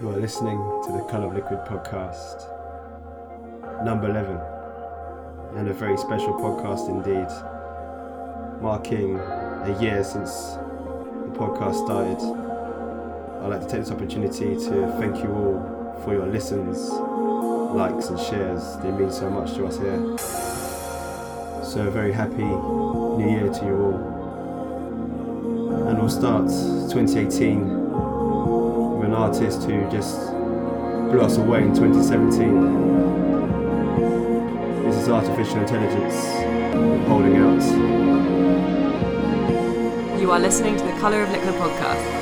You are listening to the Colour of Liquid podcast, number 11, and a very special podcast indeed, marking a year since the podcast started. I'd like to take this opportunity to thank you all for your listens, likes, and shares. They mean so much to us here. So, a very happy new year to you all. And we'll start 2018 with an artist who just blew us away in 2017. This is artificial intelligence holding out. You are listening to the Colour of Liquid podcast.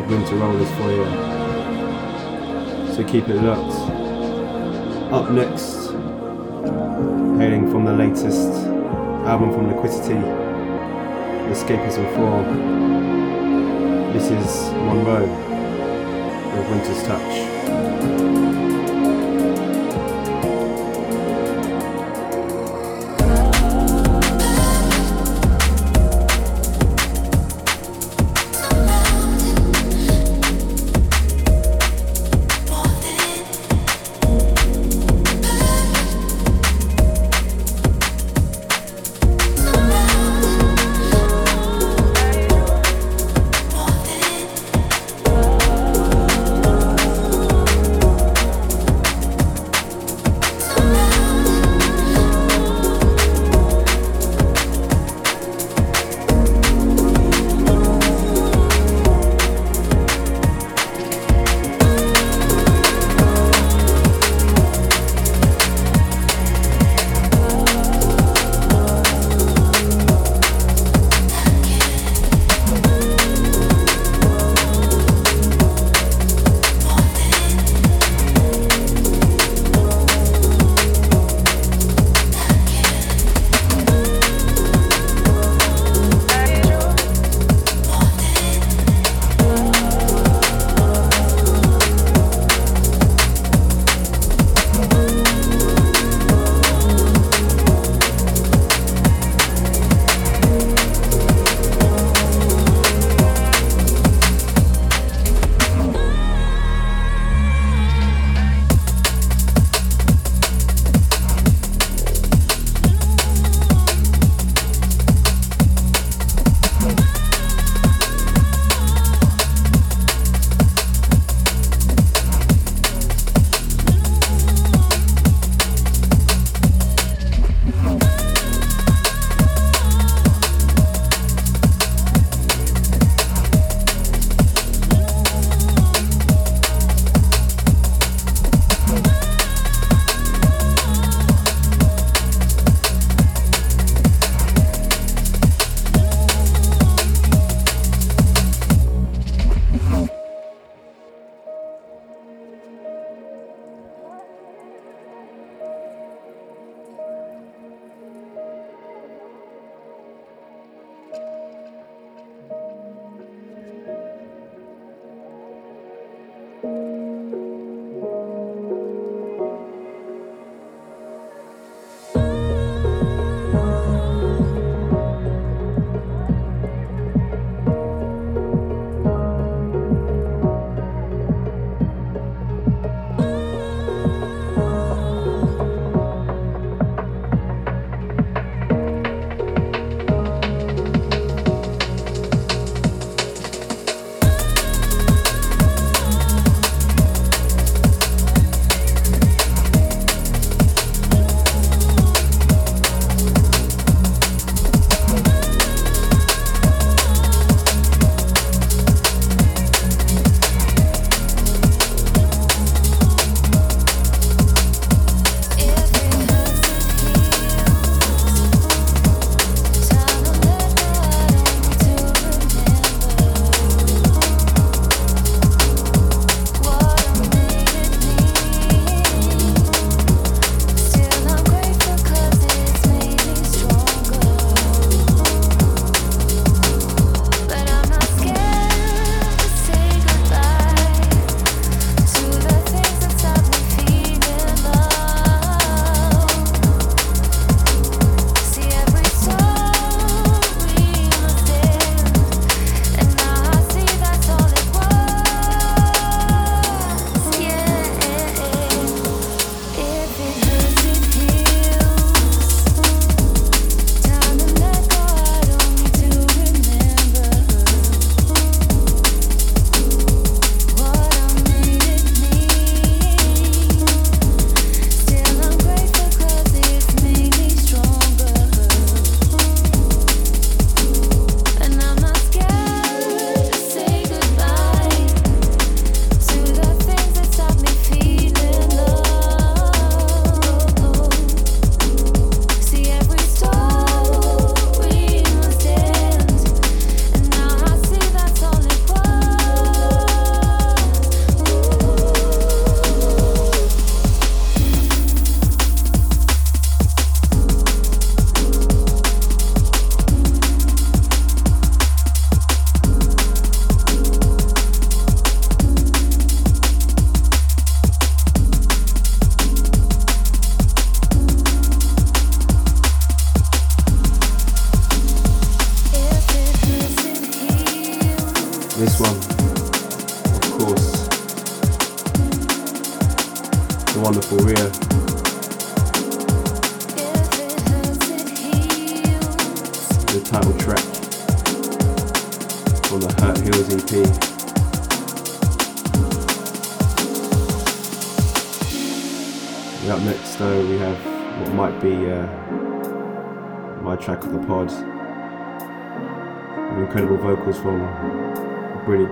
Wicked winter rollers for you. So keep it locked. Up next, hailing from the latest album from Liquicity, Escapism 4. This is Monroe with Winter's Touch.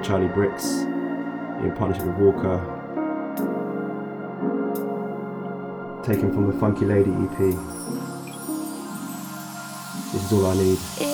Charlie Bricks in partnership with Walker. Taken from the Funky Lady EP. This is all I need.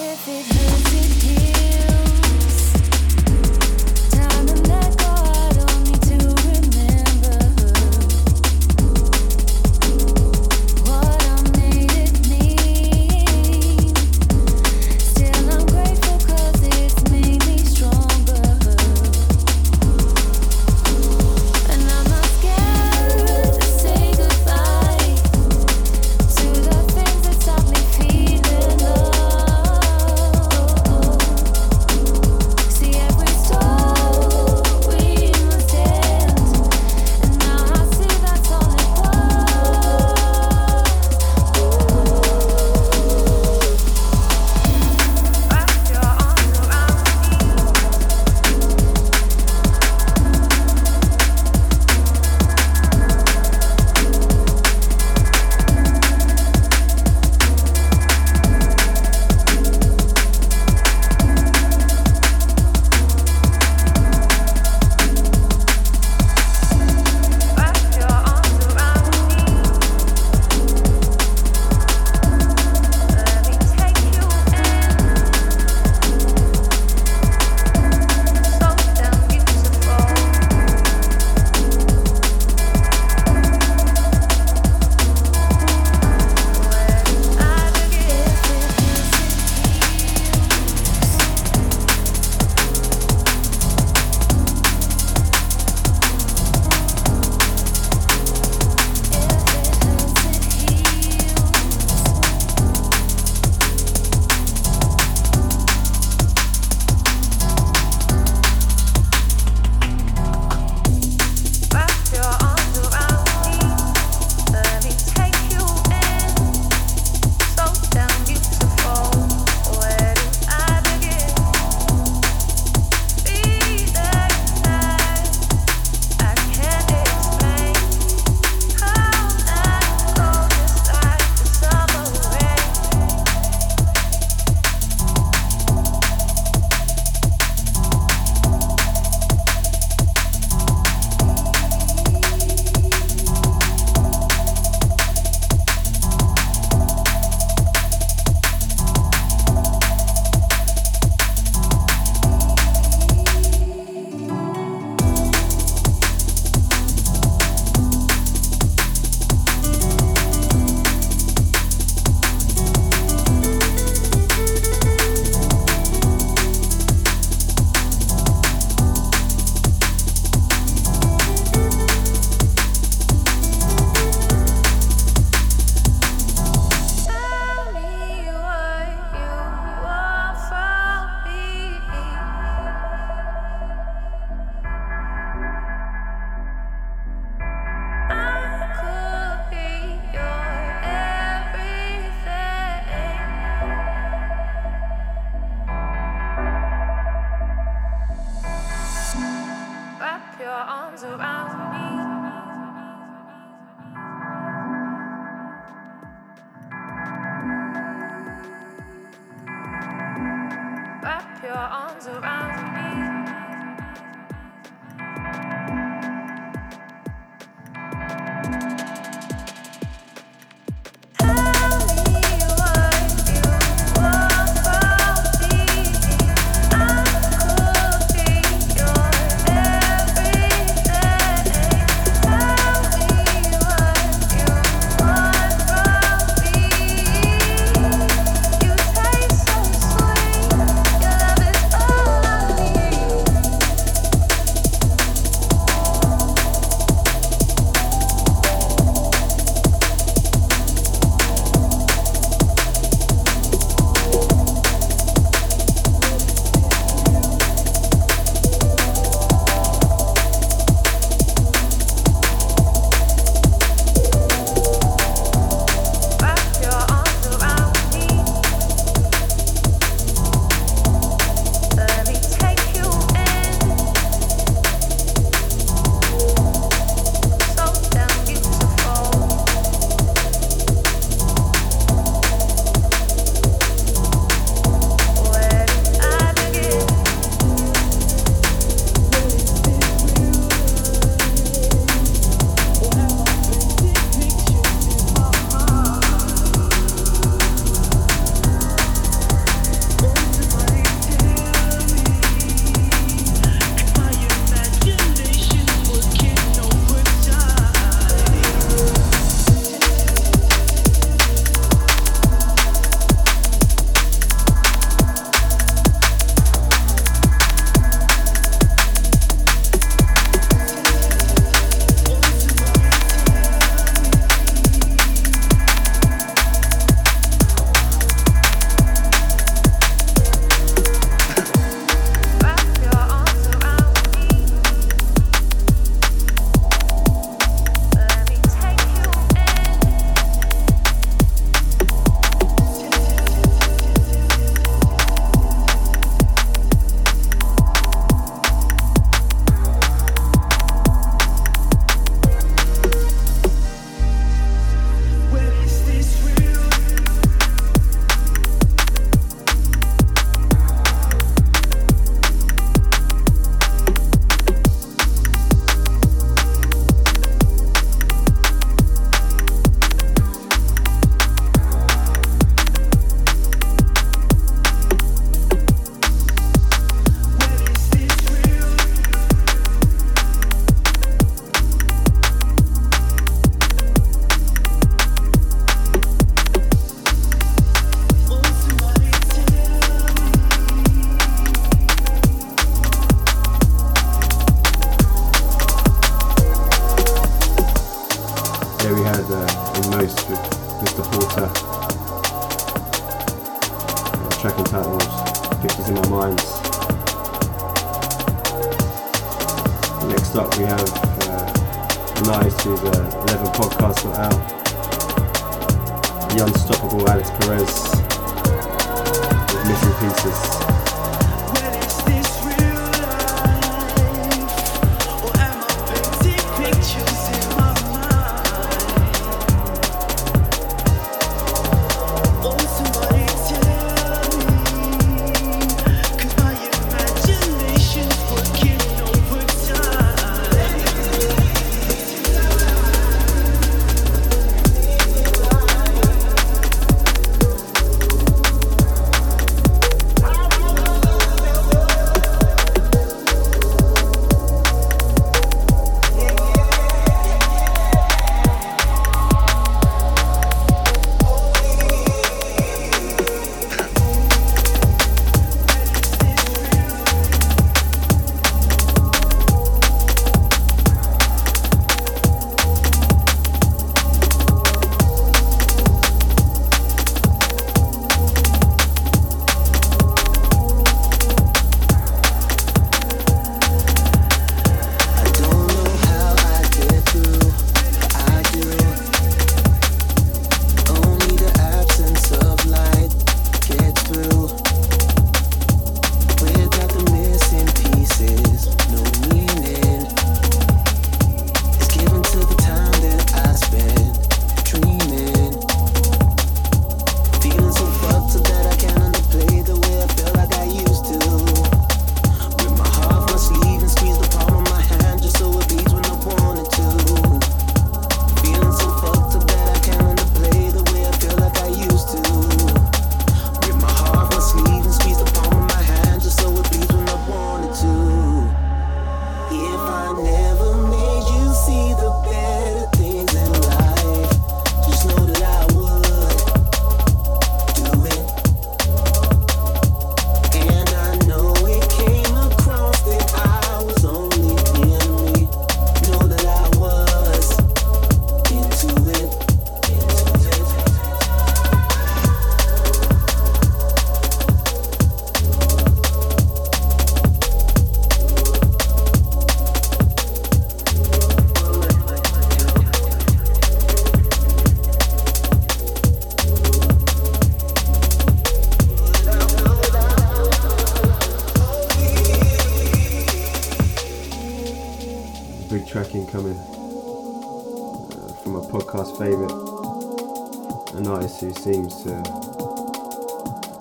Seems to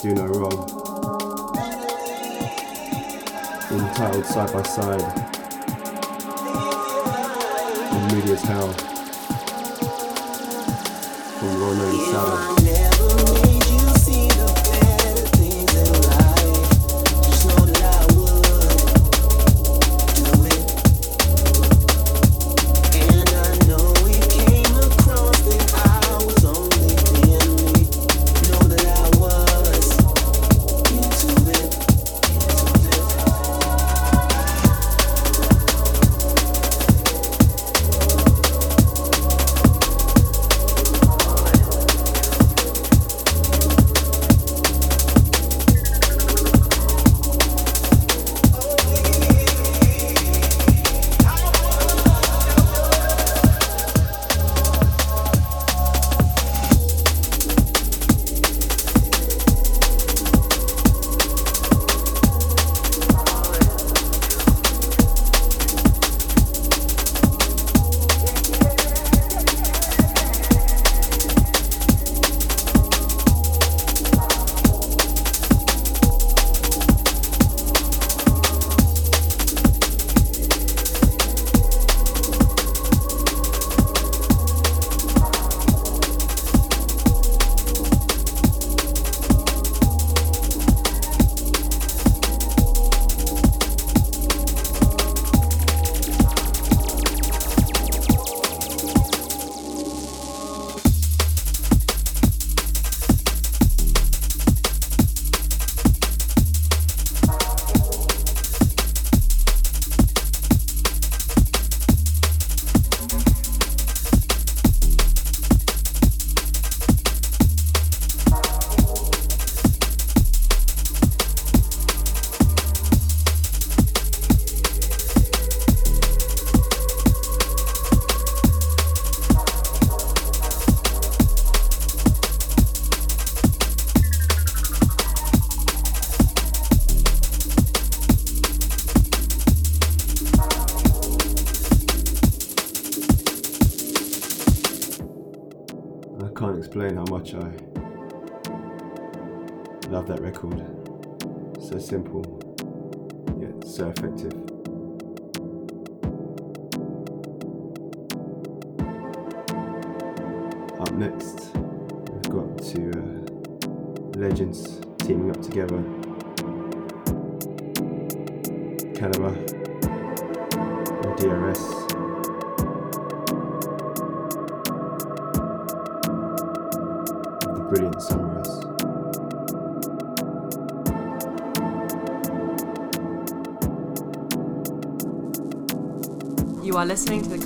do no wrong. Entitled Side by Side and as Hell from Ronald Saddle.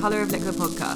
Color of Liquid podcast.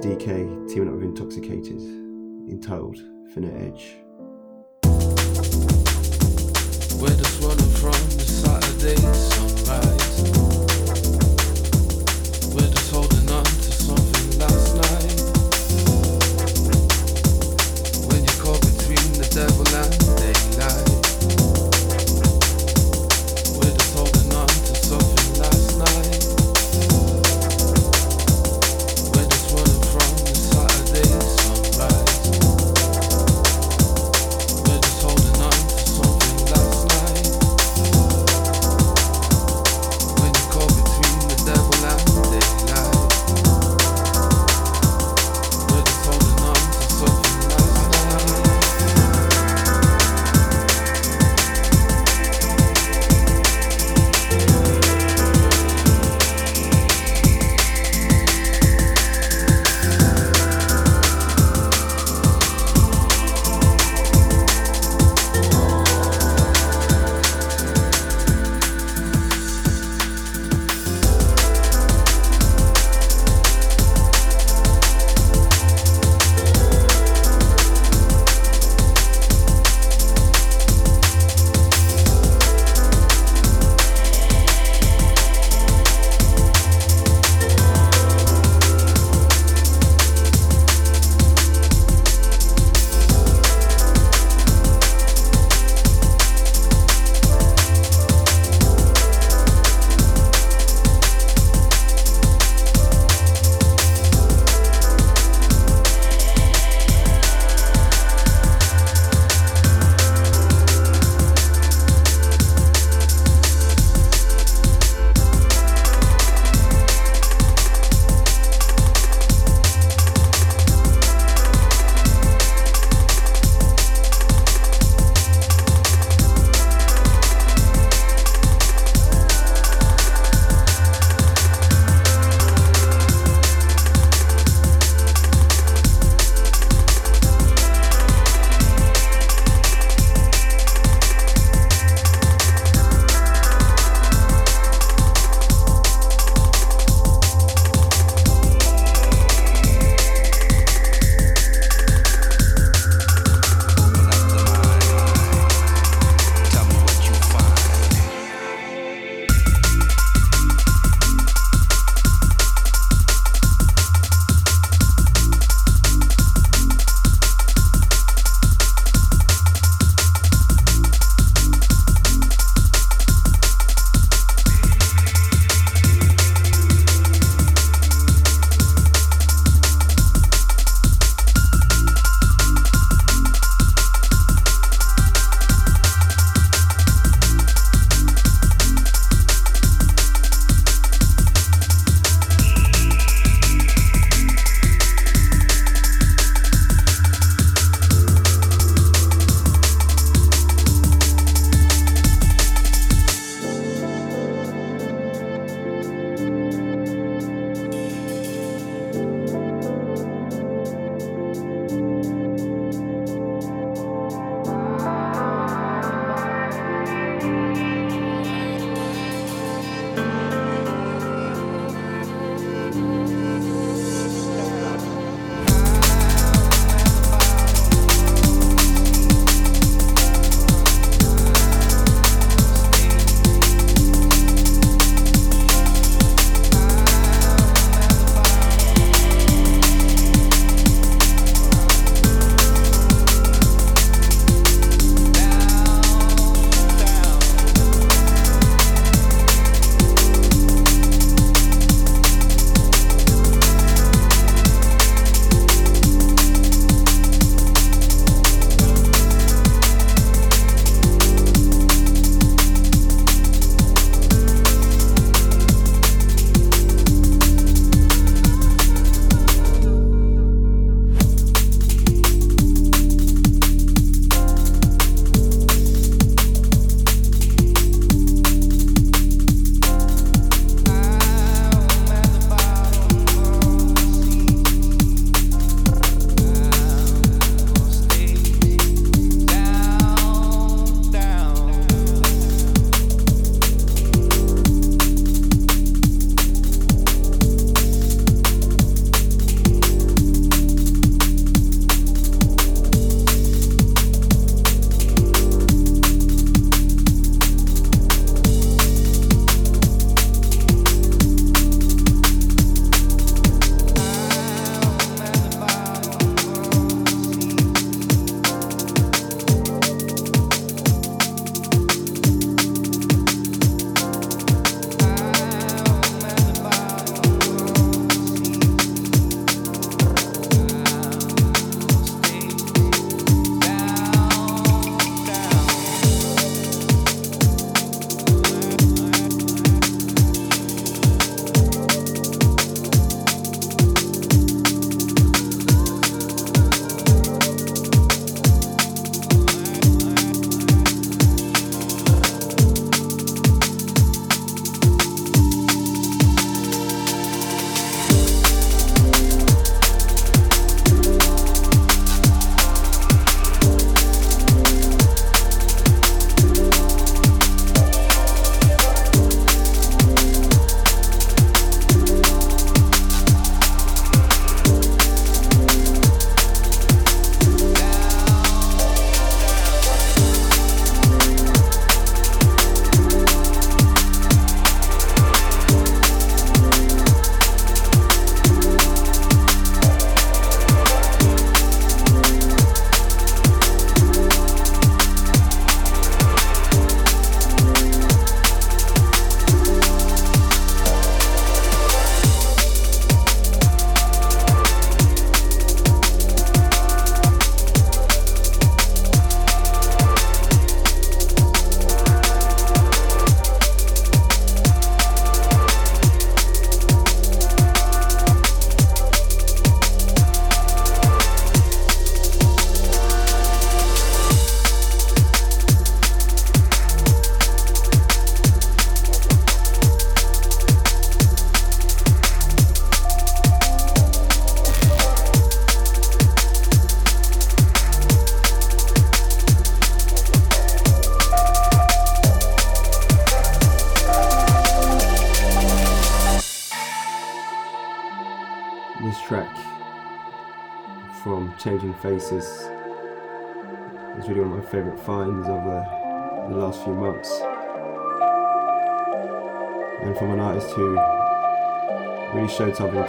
DK teaming up with Intoxicated, entitled Finite Edge. Where the swallow from the Saturdays.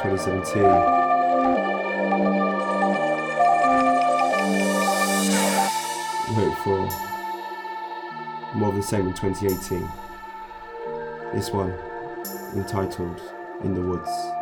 2017. Hope for more of the same in 2018. This one entitled In the Woods.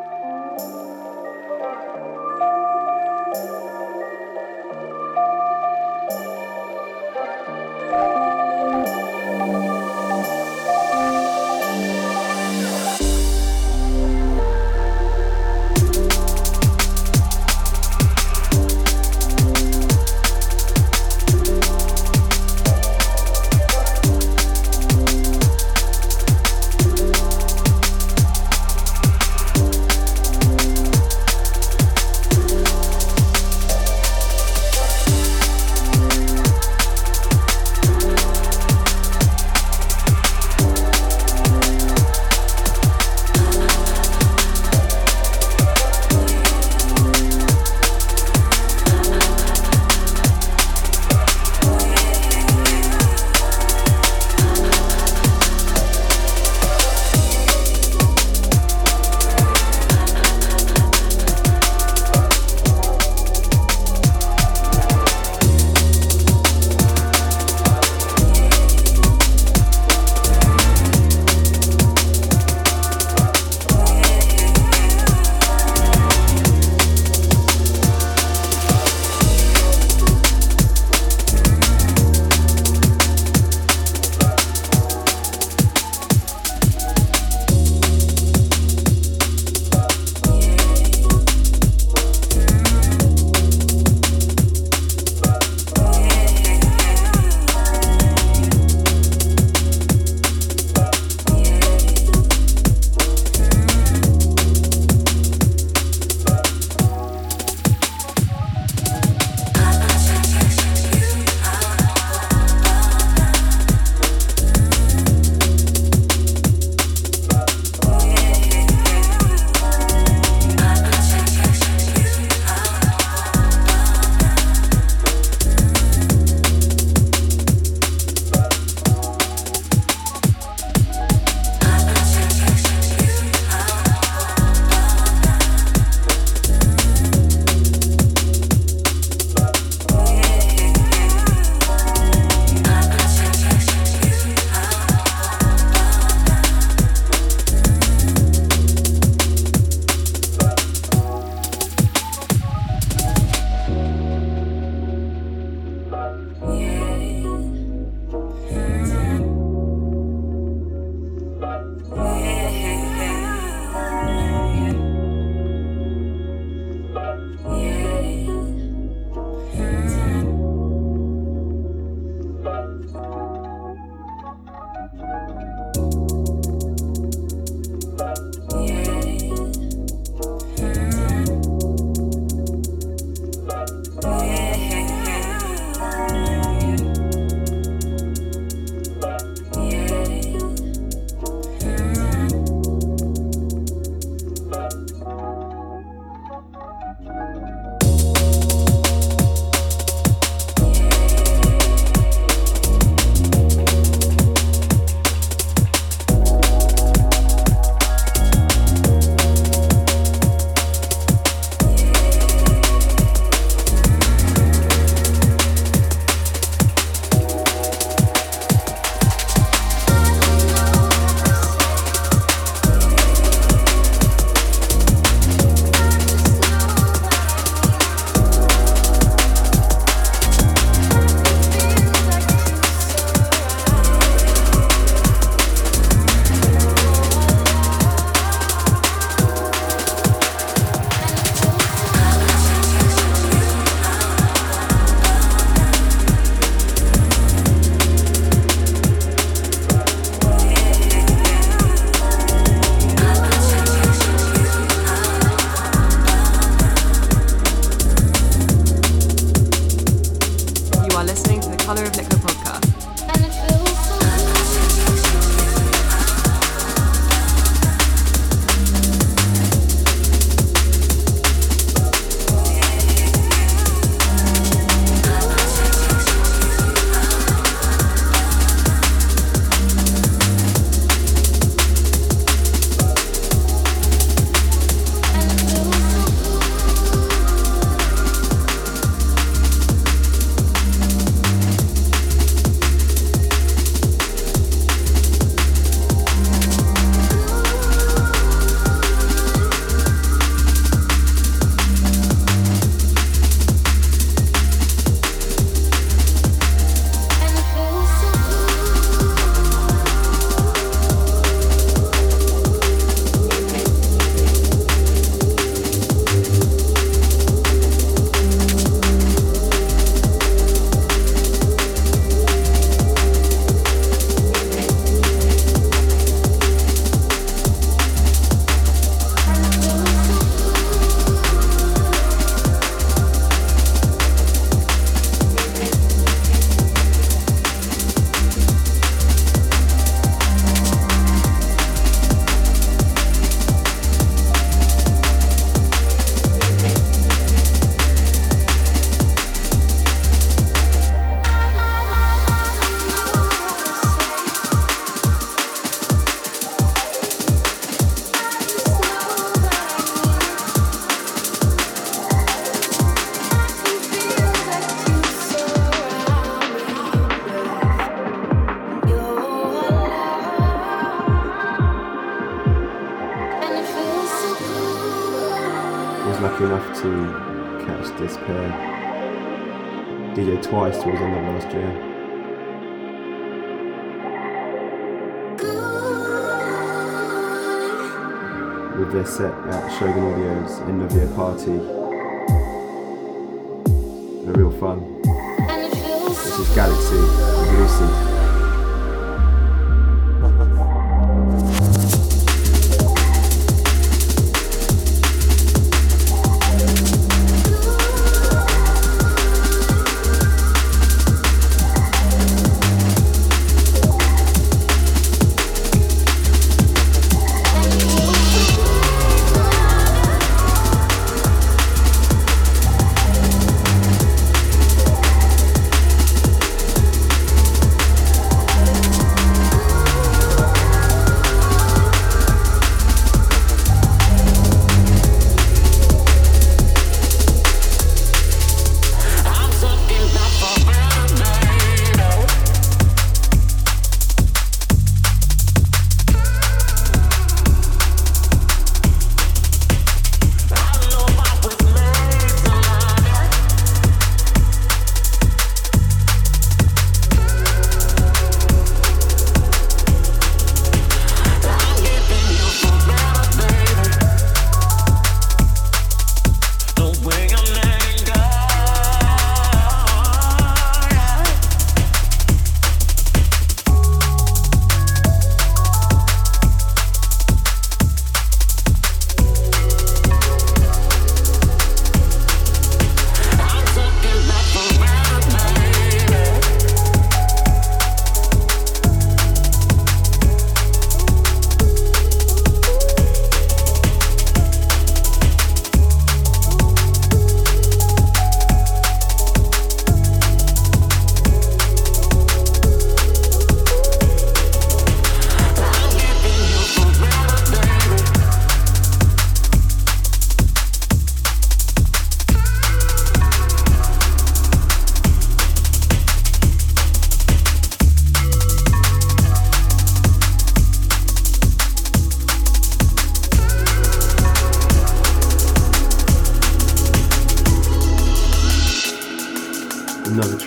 DJ twice towards the last year. With their set at Shogun Audio's end of year party.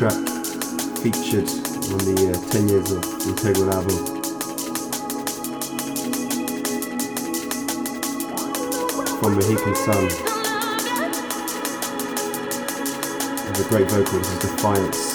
track featured on the uh, 10 years of Integral album. From Mohican Sun. With a great vocal, this is Defiance.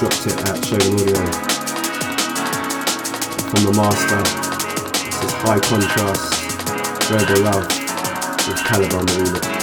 dropped it at Shogun Audio from the master. This is High Contrast, Verbal Love with Caliban the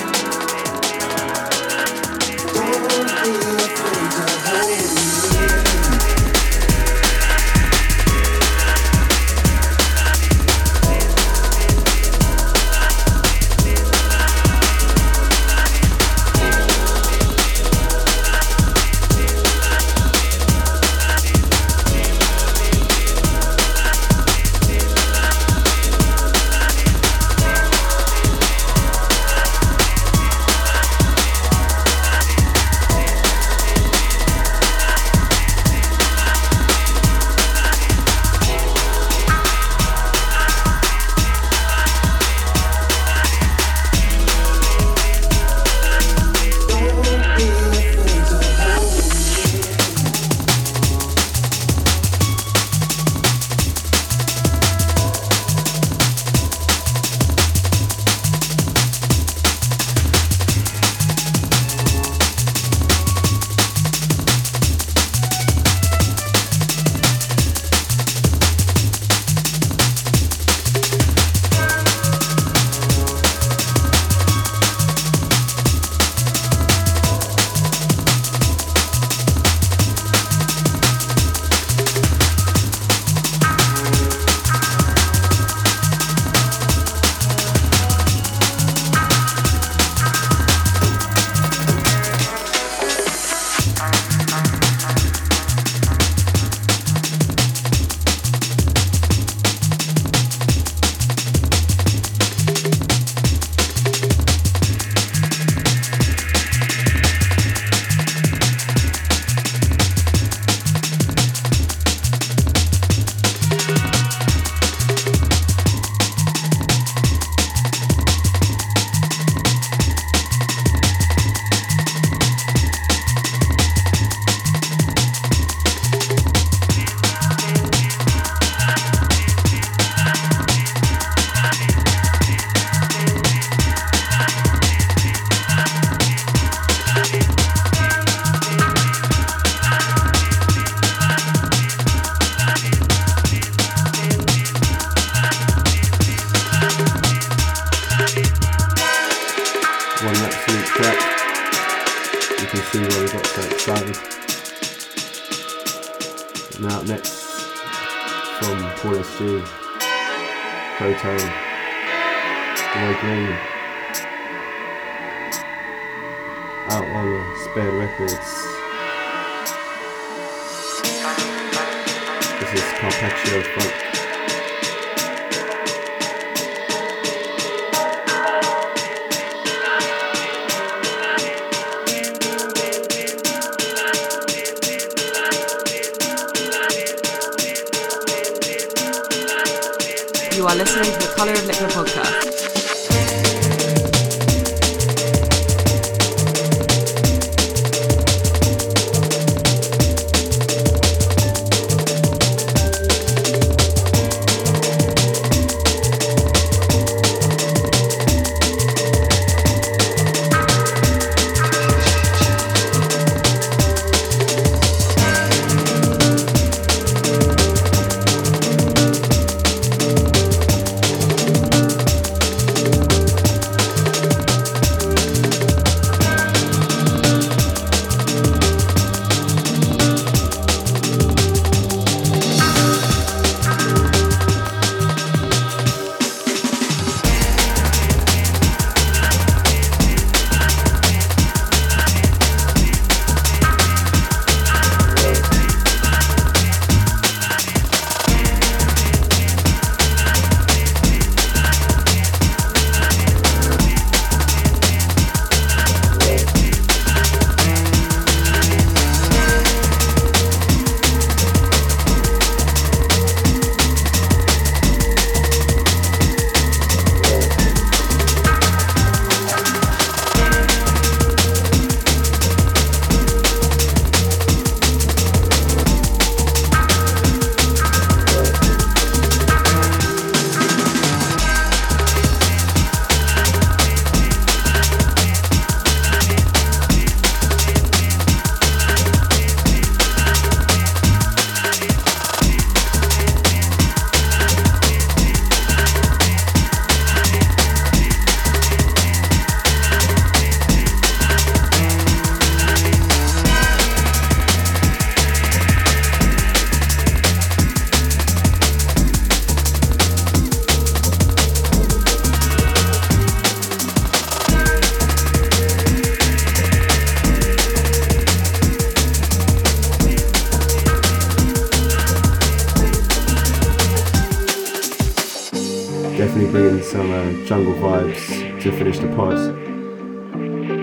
jungle vibes to finish the pod.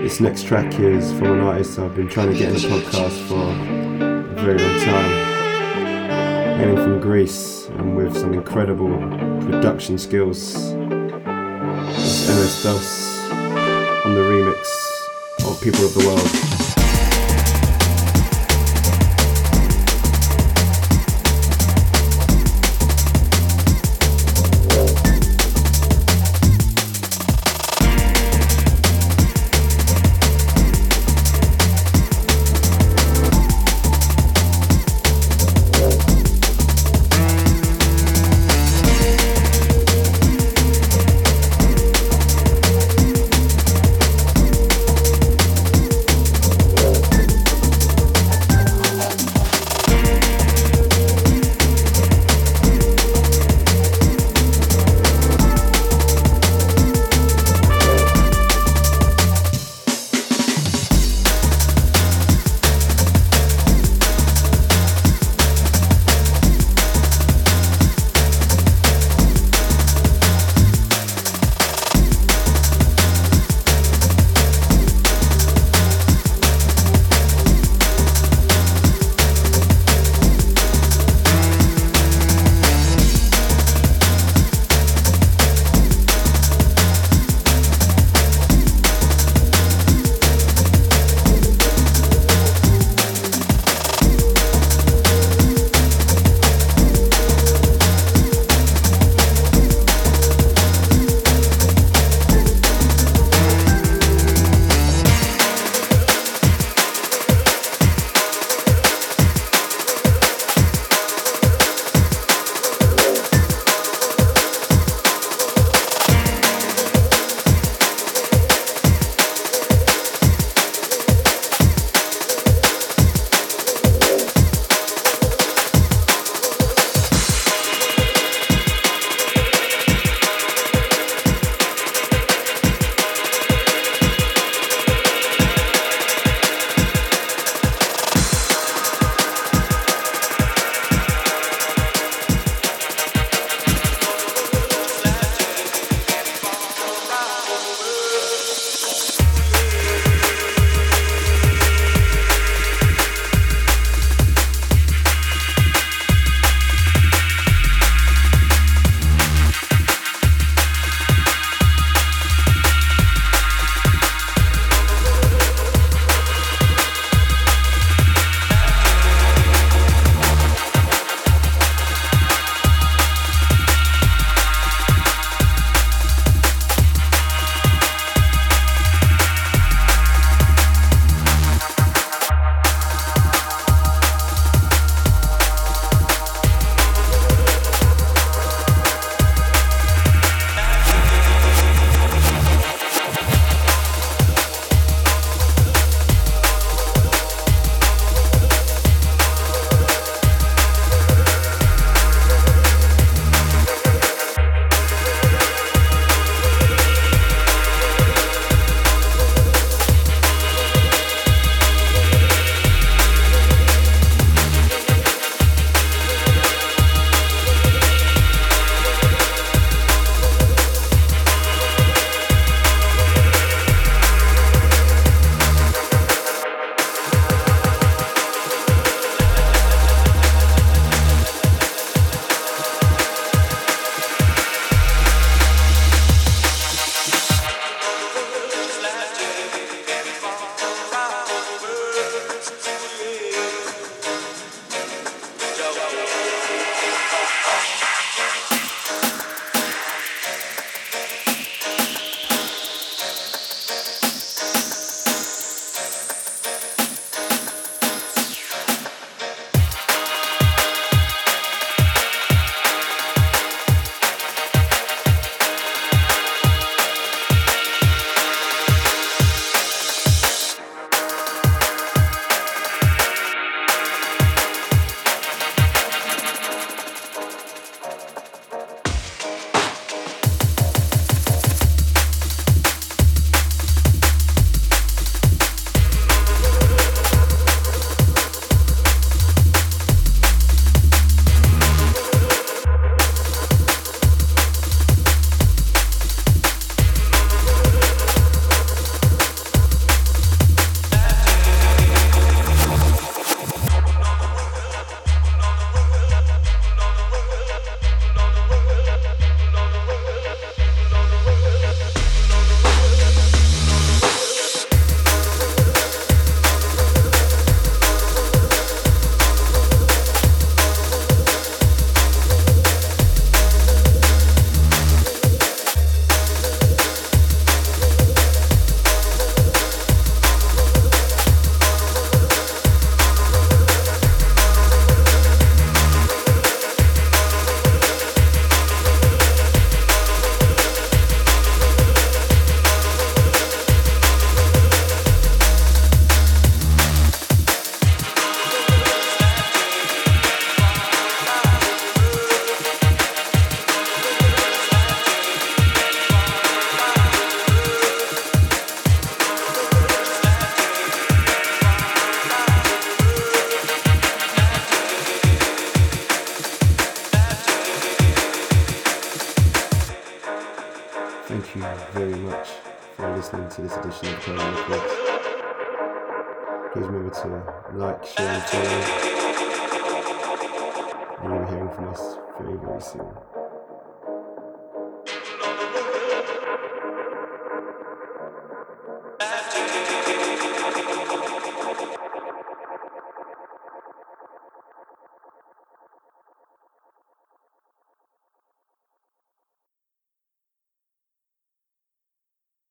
This next track is from an artist I've been trying to get in the podcast for a very long time. Hailing from Greece and with some incredible production skills. It's Enos Dos on the remix of People of the World.